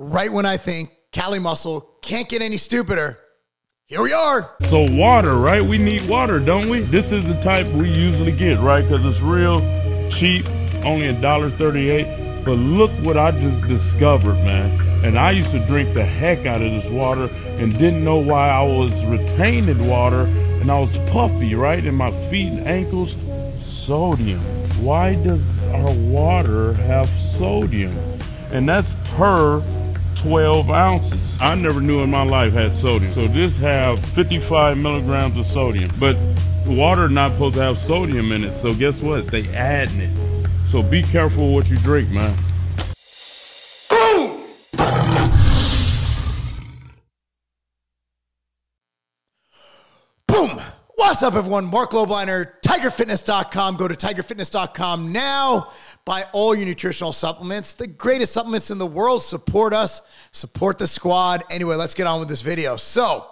right when I think Kali Muscle can't get any stupider. Here we are. So water, right? We need water, don't we? This is the type we usually get, right? Because it's real cheap, only a dollar thirty-eight. But look what I just discovered, man. And I used to drink the heck out of this water and didn't know why I was retaining water and I was puffy, right? In my feet and ankles. Sodium. Why does our water have sodium? And that's per 12 ounces. I never knew in my life had sodium. So this have 55 milligrams of sodium. But water not supposed to have sodium in it. So guess what? They adding it. So be careful what you drink, man. Boom! What's up, everyone? Mark Lobliner, TigerFitness.com. Go to TigerFitness.com now. Buy all your nutritional supplements, the greatest supplements in the world. Support us, support the squad. Anyway, let's get on with this video. So,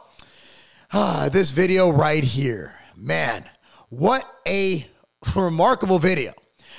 ah, this video right here, man, what a remarkable video.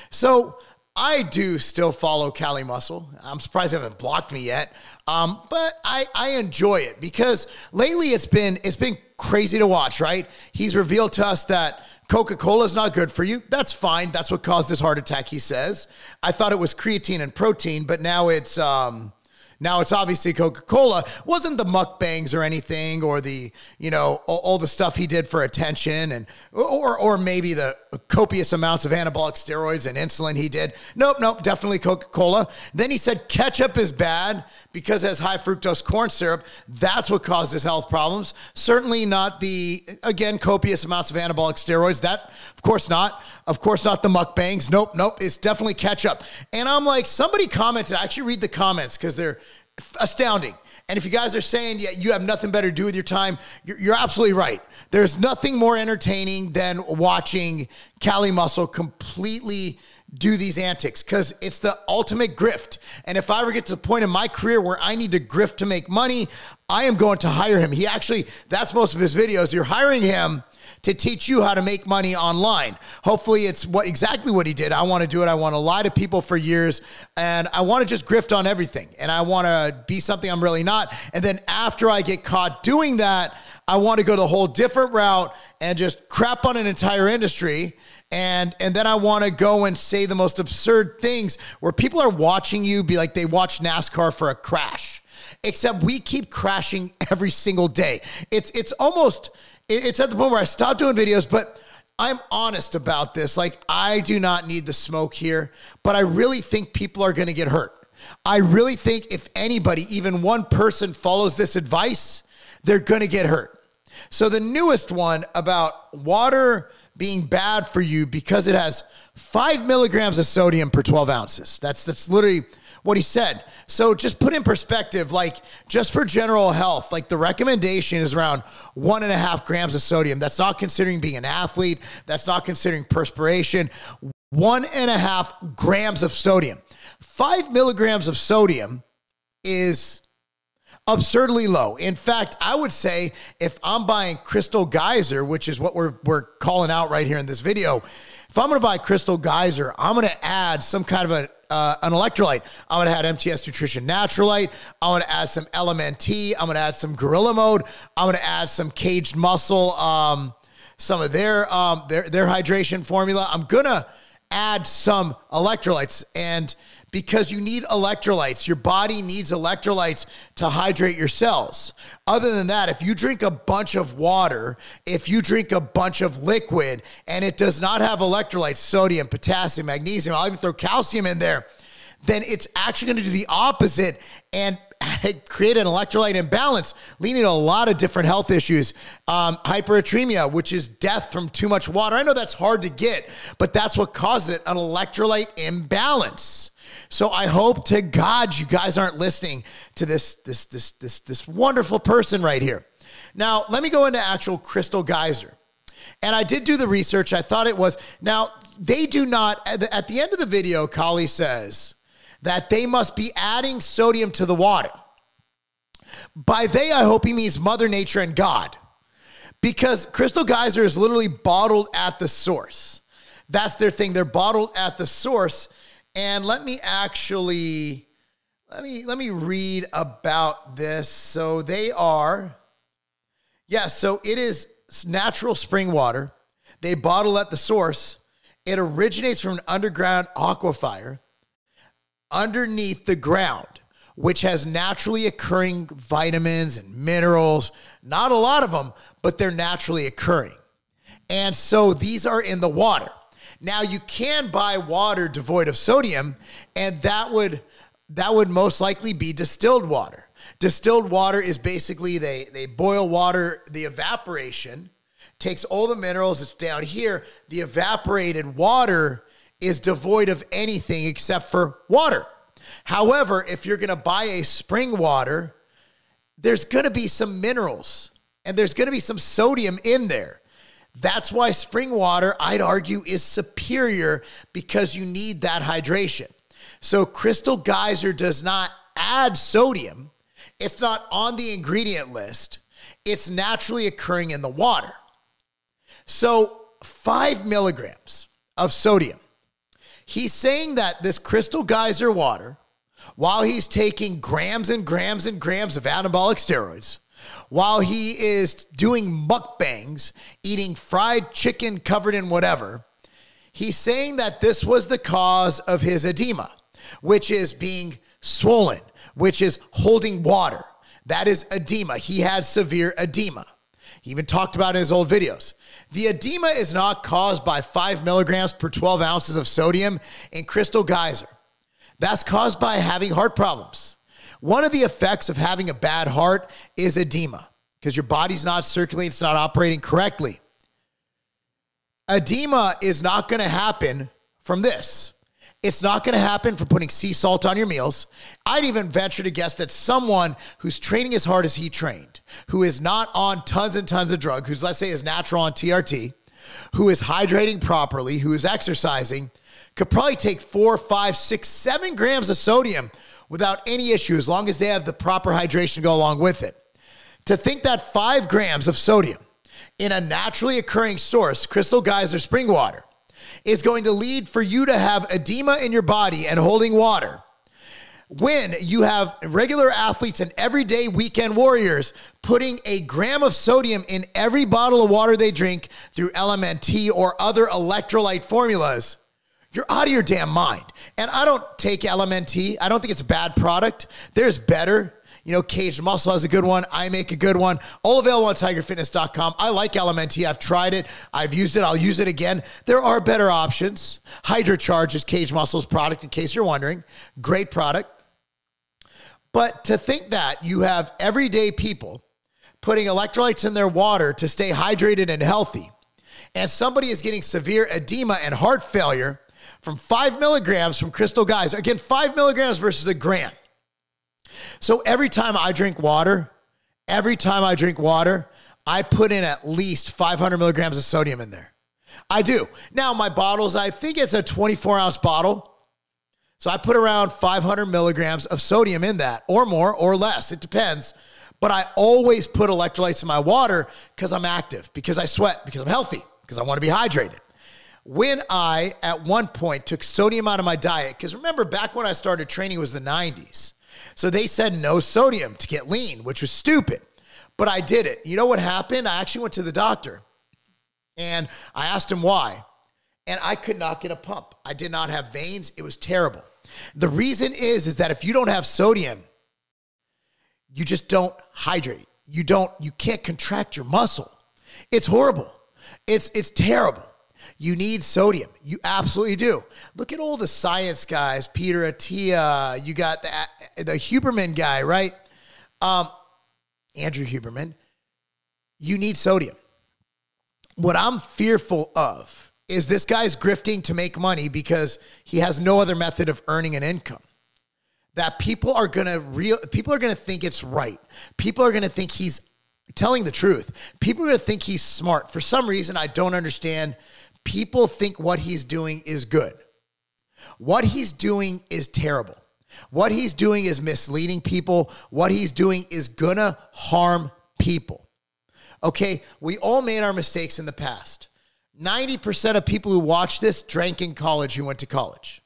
So, I do still follow Kali Muscle. I'm surprised they haven't blocked me yet. Um, but I, I enjoy it because lately it's been it's been crazy to watch, right? He's revealed to us that Coca-Cola is not good for you. That's fine. That's what caused his heart attack, he says. I thought it was creatine and protein, but now it's um now it's obviously Coca-Cola. Wasn't the mukbangs or anything, or the you know all, all, the stuff he did for attention, and or or maybe the copious amounts of anabolic steroids and insulin he did. Nope, nope, definitely Coca-Cola. Then he said ketchup is bad because it has high fructose corn syrup. That's what causes health problems. Certainly not the again copious amounts of anabolic steroids. That of course not. Of course not the mukbangs. Nope, nope. It's definitely ketchup. And I'm like, somebody commented. I actually read the comments because they're astounding. And if you guys are saying yeah, you have nothing better to do with your time, you're, you're, absolutely right. There's nothing more entertaining than watching Kali Muscle completely do these antics because it's the ultimate grift. And if I ever get to the point in my career where I need to grift to make money, I am going to hire him. He actually, that's most of his videos. You're hiring him to teach you how to make money online. Hopefully, it's what exactly what he did. I want to do it. I want to lie to people for years, and I want to just grift on everything, and I want to be something I'm really not. And then after I get caught doing that, I want to go the whole different route and just crap on an entire industry and and then I want to go and say the most absurd things where people are watching you be like they watch NASCAR for a crash. Except we keep crashing every single day. It's it's almost it's at the point where I stopped doing videos, but I'm honest about this. Like, I do not need the smoke here, but I really think people are going to get hurt. I really think if anybody, even one person, follows this advice, they're going to get hurt. So, the newest one about water being bad for you because it has five milligrams of sodium per 12 ounces. That's, that's literally what he said. So just put in perspective, like just for general health, like the recommendation is around one and a half grams of sodium. That's not considering being an athlete. That's not considering perspiration. One and a half grams of sodium. Five milligrams of sodium is absurdly low. In fact, I would say if I'm buying Crystal Geyser, which is what we're, we're calling out right here in this video, if I'm going to buy Crystal Geyser, I'm going to add some kind of a uh, an electrolyte. I'm gonna add MTS Nutrition Naturalite. I'm gonna add some LMNT. I'm gonna add some Gorilla Mode. I'm gonna add some Caged Muscle. Um, some of their um, their their hydration formula. I'm gonna add some electrolytes and because you need electrolytes. Your body needs electrolytes to hydrate your cells. Other than that, if you drink a bunch of water, if you drink a bunch of liquid and it does not have electrolytes, sodium, potassium, magnesium, I'll even throw calcium in there, then it's actually going to do the opposite and create an electrolyte imbalance, leading to a lot of different health issues. Um, hypernatremia, which is death from too much water. I know that's hard to get, but that's what causes it an electrolyte imbalance. So I hope to God you guys aren't listening to this this this this this wonderful person right here. Now, let me go into actual Crystal Geyser. And I did do the research. I thought it was. Now, they do not, at the, at the end of the video, Kali says that they must be adding sodium to the water. By they, I hope he means Mother Nature and God. Because Crystal Geyser is literally bottled at the source. That's their thing. They're bottled at the source. And let me actually let me let me read about this. So they are, yeah. So it is natural spring water. They bottle at the source. It originates from an underground aquifer underneath the ground, which has naturally occurring vitamins and minerals. Not a lot of them, but they're naturally occurring. And so these are in the water. Now you can buy water devoid of sodium, and that would that would most likely be distilled water. Distilled water is basically they they boil water, the evaporation takes all the minerals it's down here. The evaporated water is devoid of anything except for water. However, if you're going to buy a spring water, there's going to be some minerals and there's going to be some sodium in there. That's why spring water, I'd argue, is superior because you need that hydration. So, Crystal Geyser does not add sodium, it's not on the ingredient list, it's naturally occurring in the water. So, five milligrams of sodium. He's saying that this Crystal Geyser water, while he's taking grams and grams and grams of anabolic steroids, while he is doing mukbangs, eating fried chicken covered in whatever, he's saying that this was the cause of his edema, which is being swollen, which is holding water. That is edema. He had severe edema. He even talked about in his old videos. The edema is not caused by five milligrams per 12 ounces of sodium in Crystal Geyser. That's caused by having heart problems. One of the effects of having a bad heart is edema because your body's not circulating, it's not operating correctly. Edema is not going to happen from this. It's not going to happen from putting sea salt on your meals. I'd even venture to guess that someone who's training as hard as he trained, who is not on tons and tons of drug, who's, let's say, is natural on TRT, who is hydrating properly, who is exercising, could probably take four, five, six, seven grams of sodium without any issue as long as they have the proper hydration to go along with it. To think that five grams of sodium in a naturally occurring source, Crystal Geyser spring water, is going to lead for you to have edema in your body and holding water. When you have regular athletes and everyday weekend warriors putting a gram of sodium in every bottle of water they drink through LMNT or other electrolyte formulas, you're out of your damn mind. And I don't take LMNT. I don't think it's a bad product. There's better. You know, Caged Muscle has a good one. I make a good one. All available on tigerfitness.com. I like LMNT. I've tried it. I've used it. I'll use it again. There are better options. HydroCharge is Caged Muscle's product, in case you're wondering. Great product. But to think that you have everyday people putting electrolytes in their water to stay hydrated and healthy, and somebody is getting severe edema and heart failure from five milligrams from Crystal Geyser. Again, five milligrams versus a gram. So every time I drink water, every time I drink water, I put in at least 500 milligrams of sodium in there. I do. Now, my bottles, I think it's a 24 ounce bottle. So I put around 500 milligrams of sodium in that, or more, or less. It depends. But I always put electrolytes in my water because I'm active, because I sweat, because I'm healthy, because I want to be hydrated when I, at one point, took sodium out of my diet, because remember, back when I started training was the 90s. So they said no sodium to get lean, which was stupid. But I did it. You know what happened? I actually went to the doctor and I asked him why. And I could not get a pump. I did not have veins. It was terrible. The reason is is that if you don't have sodium, you just don't hydrate. You don't you can't contract your muscle. It's horrible. It's it's terrible. You need sodium. You absolutely do. Look at all the science guys, Peter Attia. You got the, the Huberman guy, right? Um, Andrew Huberman. You need sodium. What I'm fearful of is this guy's grifting to make money because he has no other method of earning an income. That people are gonna real people are gonna think it's right. People are gonna think he's telling the truth. People are gonna think he's smart. For some reason, I don't understand people think what he's doing is good. What he's doing is terrible. What he's doing is misleading people. What he's doing is gonna harm people. Okay, we all made our mistakes in the past. 90% of people who watch this drank in college who went to college.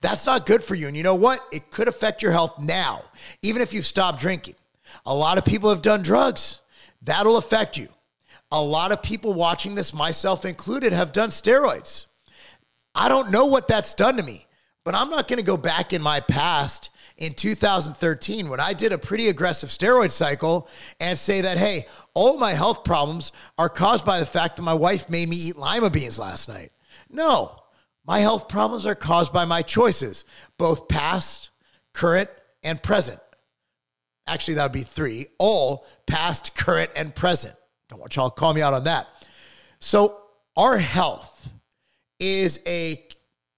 That's not good for you. And you know what? It could affect your health now, even if you've stopped drinking. A lot of people have done drugs. That'll affect you. A lot of people watching this, myself included, have done steroids. I don't know what that's done to me, but I'm not going to go back in my past in 2013 when I did a pretty aggressive steroid cycle and say that, hey, all my health problems are caused by the fact that my wife made me eat lima beans last night. No, my health problems are caused by my choices, both past, current, and present. Actually, that would be three all past, current, and present. Don't want y'all call me out on that. So, our health is a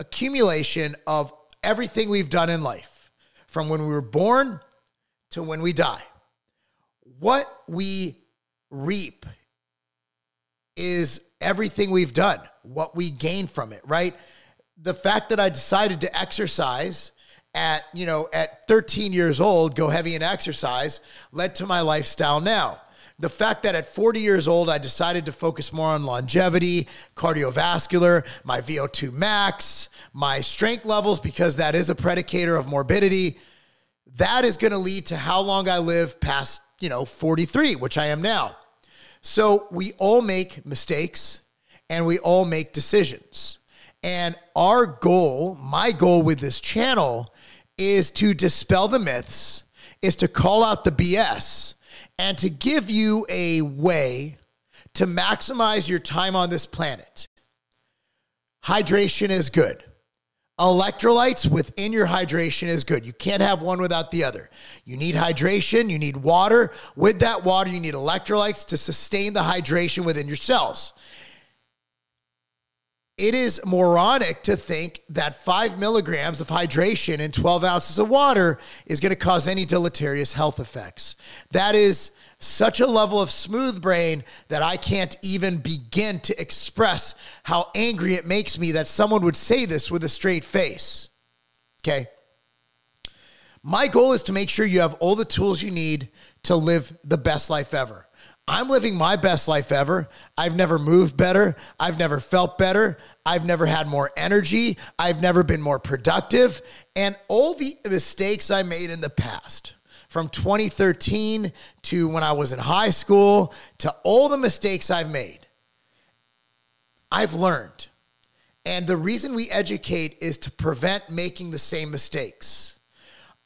accumulation of everything we've done in life from when we were born to when we die. What we reap is everything we've done, what we gain from it, right? The fact that I decided to exercise at, you know, at 13 years old, go heavy in exercise led to my lifestyle now. The fact that at 40 years old, I decided to focus more on longevity, cardiovascular, my VO2 max, my strength levels, because that is a predicator of morbidity. That is going to lead to how long I live past, you know, 43, which I am now. So we all make mistakes and we all make decisions. And our goal, my goal with this channel, is to dispel the myths, is to call out the BS, and to give you a way to maximize your time on this planet. Hydration is good. Electrolytes within your hydration is good. You can't have one without the other. You need hydration, you need water. With that water, you need electrolytes to sustain the hydration within your cells it is moronic to think that five milligrams of hydration in 12 ounces of water is going to cause any deleterious health effects. That is such a level of smooth brain that I can't even begin to express how angry it makes me that someone would say this with a straight face. Okay. My goal is to make sure you have all the tools you need to live the best life ever. I'm living my best life ever. I've never moved better. I've never felt better. I've never had more energy. I've never been more productive. And all the mistakes I made in the past, from 2013 to when I was in high school, to all the mistakes I've made, I've learned. And the reason we educate is to prevent making the same mistakes.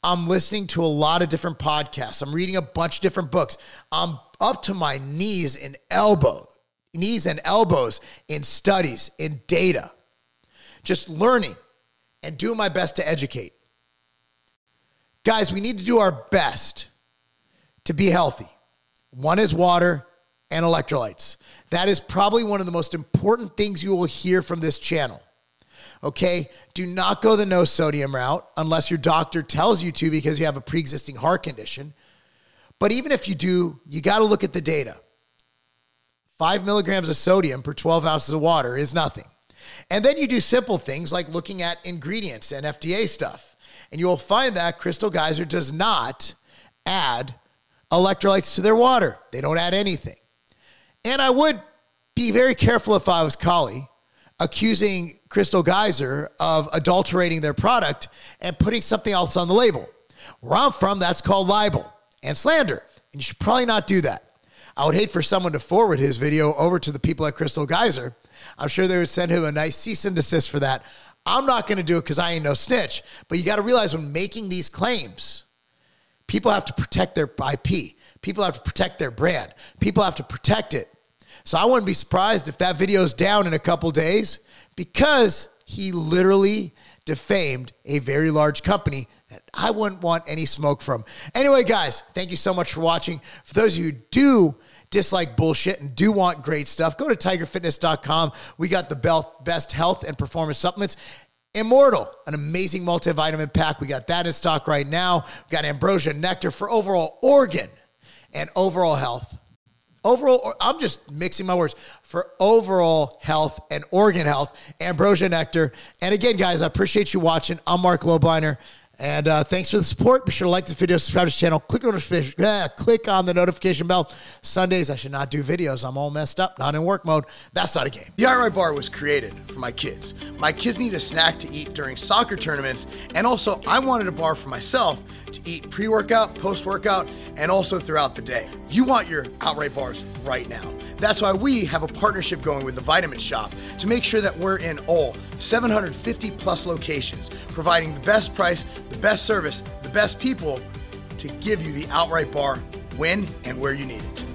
I'm listening to a lot of different podcasts. I'm reading a bunch of different books. I'm up to my knees and elbow, knees and elbows in studies, in data, just learning and doing my best to educate. Guys, we need to do our best to be healthy. One is water and electrolytes. That is probably one of the most important things you will hear from this channel. Okay. Do not go the no sodium route unless your doctor tells you to because you have a pre existing heart condition. But even if you do, you got to look at the data. Five milligrams of sodium per 12 ounces of water is nothing. And then you do simple things like looking at ingredients and FDA stuff. And you will find that Crystal Geyser does not add electrolytes to their water, they don't add anything. And I would be very careful if I was Kali accusing Crystal Geyser of adulterating their product and putting something else on the label. Where I'm from, that's called libel and slander. And you should probably not do that. I would hate for someone to forward his video over to the people at Crystal Geyser. I'm sure they would send him a nice cease and desist for that. I'm not going to do it because I ain't no snitch. But you got to realize when making these claims, people have to protect their IP. People have to protect their brand. People have to protect it. So I wouldn't be surprised if that video is down in a couple days because he literally defamed a very large company that I wouldn't want any smoke from. Anyway, guys, thank you so much for watching. For those of you who do dislike bullshit and do want great stuff, go to tigerfitness.com. We got the best health and performance supplements. Immortal, an amazing multivitamin pack. We got that in stock right now. We got Ambrosia Nectar for overall organ and overall health overall, I'm just mixing my words for overall health and organ health, ambrosia nectar. And again, guys, I appreciate you watching. I'm Mark Lobliner. And uh, thanks for the support. Be sure to like this video, subscribe to the channel, click on, the, uh, click on the notification bell. Sundays, I should not do videos. I'm all messed up, not in work mode. That's not a game. The Outright Bar was created for my kids. My kids need a snack to eat during soccer tournaments, and also I wanted a bar for myself to eat pre workout, post workout, and also throughout the day. You want your Outright Bars right now. That's why we have a partnership going with the Vitamin Shoppe to make sure that we're in all 750 plus locations, providing the best price, the best service, the best people to give you the outright bar when and where you need it.